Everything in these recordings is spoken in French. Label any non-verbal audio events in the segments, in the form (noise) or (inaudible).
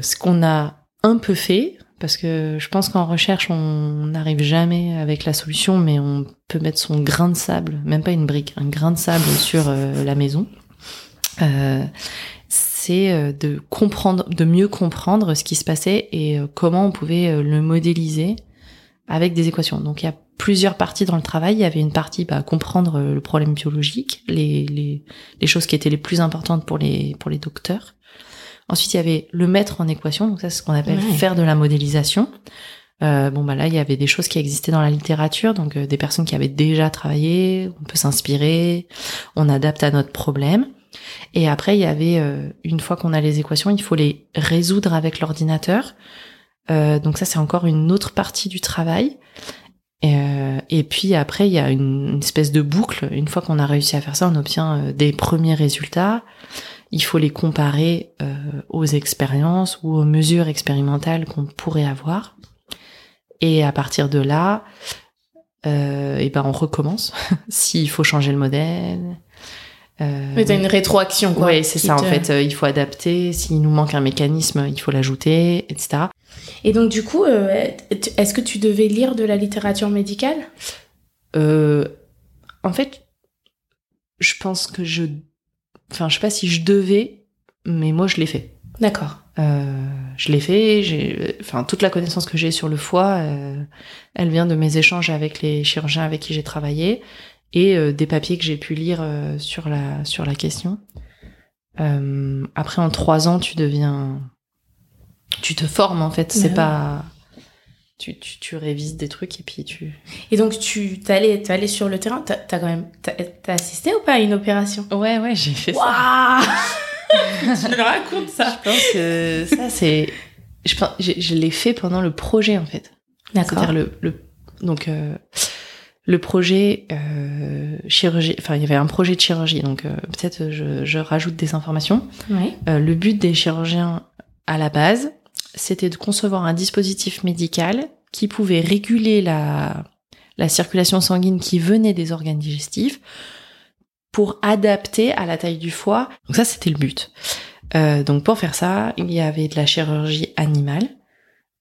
Ce qu'on a un peu fait, parce que je pense qu'en recherche, on n'arrive jamais avec la solution, mais on peut mettre son grain de sable, même pas une brique, un grain de sable sur euh, la maison. Euh, c'est euh, de comprendre, de mieux comprendre ce qui se passait et comment on pouvait le modéliser avec des équations. Donc il y a plusieurs parties dans le travail. Il y avait une partie bah, comprendre le problème biologique, les, choses qui étaient les plus importantes pour les pour les docteurs. Ensuite, il y avait le mettre en équation, donc ça c'est ce qu'on appelle faire de la modélisation. Euh, bon bah là, il y avait des choses qui existaient dans la littérature, donc euh, des personnes qui avaient déjà travaillé, on peut s'inspirer, on adapte à notre problème. Et après, il y avait euh, une fois qu'on a les équations, il faut les résoudre avec l'ordinateur. Euh, donc ça, c'est encore une autre partie du travail. et puis après, il y a une, une, espèce de boucle. Une fois qu'on a réussi à faire ça, on obtient des premiers résultats il faut les comparer euh, aux expériences ou aux mesures expérimentales qu'on pourrait avoir. Et à partir de là, euh, et ben on recommence (laughs) s'il faut changer le modèle. Euh, Mais t'as une rétroaction, quoi. Oui, c'est ça. En fait, euh, il faut adapter. S'il nous manque un mécanisme, il faut l'ajouter, etc. Et donc, du coup, euh, est-ce que tu devais lire de la littérature médicale? En fait, je pense que je Enfin, je sais pas si je devais, mais moi, je l'ai fait. D'accord. Euh, je l'ai fait. J'ai, enfin, toute la connaissance que j'ai sur le foie, euh, elle vient de mes échanges avec les chirurgiens avec qui j'ai travaillé et euh, des papiers que j'ai pu lire euh, sur la sur la question. Euh, après, en trois ans, tu deviens, tu te formes en fait. C'est pas tu, tu, tu, révises des trucs et puis tu. Et donc tu t'allais allé sur le terrain, t'as as quand même t'as assisté ou pas à une opération? Ouais ouais j'ai fait ça. (laughs) tu me racontes ça. Je pense que ça c'est je pense je, je l'ai fait pendant le projet en fait. D'accord. C'est-à-dire le, le donc euh, le projet euh, chirurgie enfin il y avait un projet de chirurgie donc euh, peut-être je, je rajoute des informations. Oui. Euh, le but des chirurgiens à la base c'était de concevoir un dispositif médical qui pouvait réguler la, la circulation sanguine qui venait des organes digestifs pour adapter à la taille du foie. Donc ça, c'était le but. Euh, donc pour faire ça, il y avait de la chirurgie animale.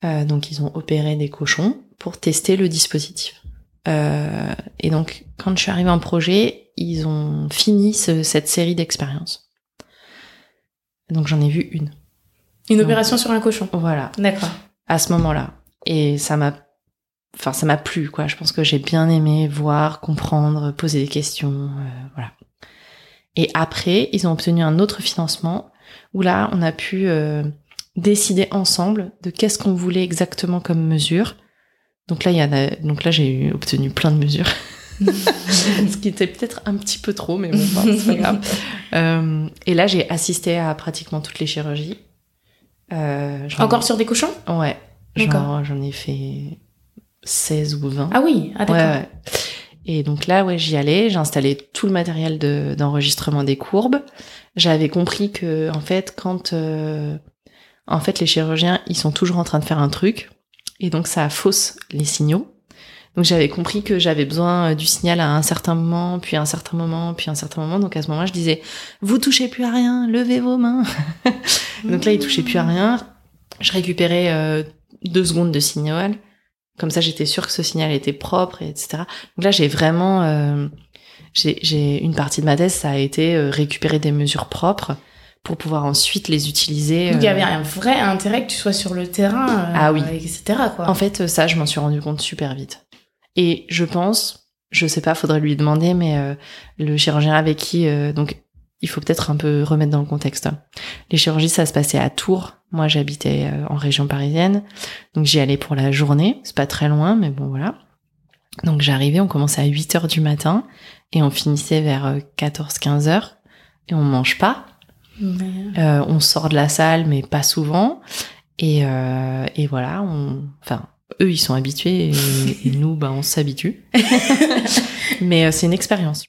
Euh, donc ils ont opéré des cochons pour tester le dispositif. Euh, et donc quand je suis arrivée en projet, ils ont fini ce, cette série d'expériences. Donc j'en ai vu une. Une opération sur un cochon. Voilà. D'accord. À ce moment-là. Et ça m'a, enfin, ça m'a plu, quoi. Je pense que j'ai bien aimé voir, comprendre, poser des questions, euh, voilà. Et après, ils ont obtenu un autre financement où là, on a pu euh, décider ensemble de qu'est-ce qu'on voulait exactement comme mesure. Donc là, il y a, donc là, j'ai obtenu plein de mesures. (laughs) ce qui était peut-être un petit peu trop, mais bon, c'est pas grave. (laughs) Euh, et là, j'ai assisté à pratiquement toutes les chirurgies. Euh, Encore sur des cochons? Ouais. Genre, j'en ai fait 16 ou 20. Ah oui, ah d'accord. Ouais, ouais. Et donc là, ouais, j'y allais, j'ai installé tout le matériel de, d'enregistrement des courbes. J'avais compris que, en fait, quand, euh, en fait, les chirurgiens, ils sont toujours en train de faire un truc, et donc ça fausse les signaux. Donc j'avais compris que j'avais besoin du signal à un certain moment, puis à un certain moment, puis à un certain moment. Donc à ce moment-là, je disais vous touchez plus à rien, levez vos mains. (laughs) Donc là, ils touchaient plus à rien. Je récupérais euh, deux secondes de signal. Comme ça, j'étais sûre que ce signal était propre, etc. Donc là, j'ai vraiment, euh, j'ai une partie de ma thèse, ça a été euh, récupérer des mesures propres pour pouvoir ensuite les utiliser. Donc il y avait un vrai intérêt que tu sois sur le terrain, ah oui, etc. Quoi. En fait, ça, je m'en suis rendu compte super vite. Et je pense, je sais pas, faudrait lui demander, mais euh, le chirurgien avec qui, euh, donc il faut peut-être un peu remettre dans le contexte. Les chirurgies, ça se passait à Tours. Moi, j'habitais euh, en région parisienne, donc j'y allais pour la journée. C'est pas très loin, mais bon voilà. Donc j'arrivais, on commençait à 8 heures du matin et on finissait vers 14-15 heures et on mange pas. Euh, on sort de la salle, mais pas souvent. Et, euh, et voilà, on, enfin, eux, ils sont habitués et, nous, bah, on s'habitue. (laughs) mais euh, c'est une expérience.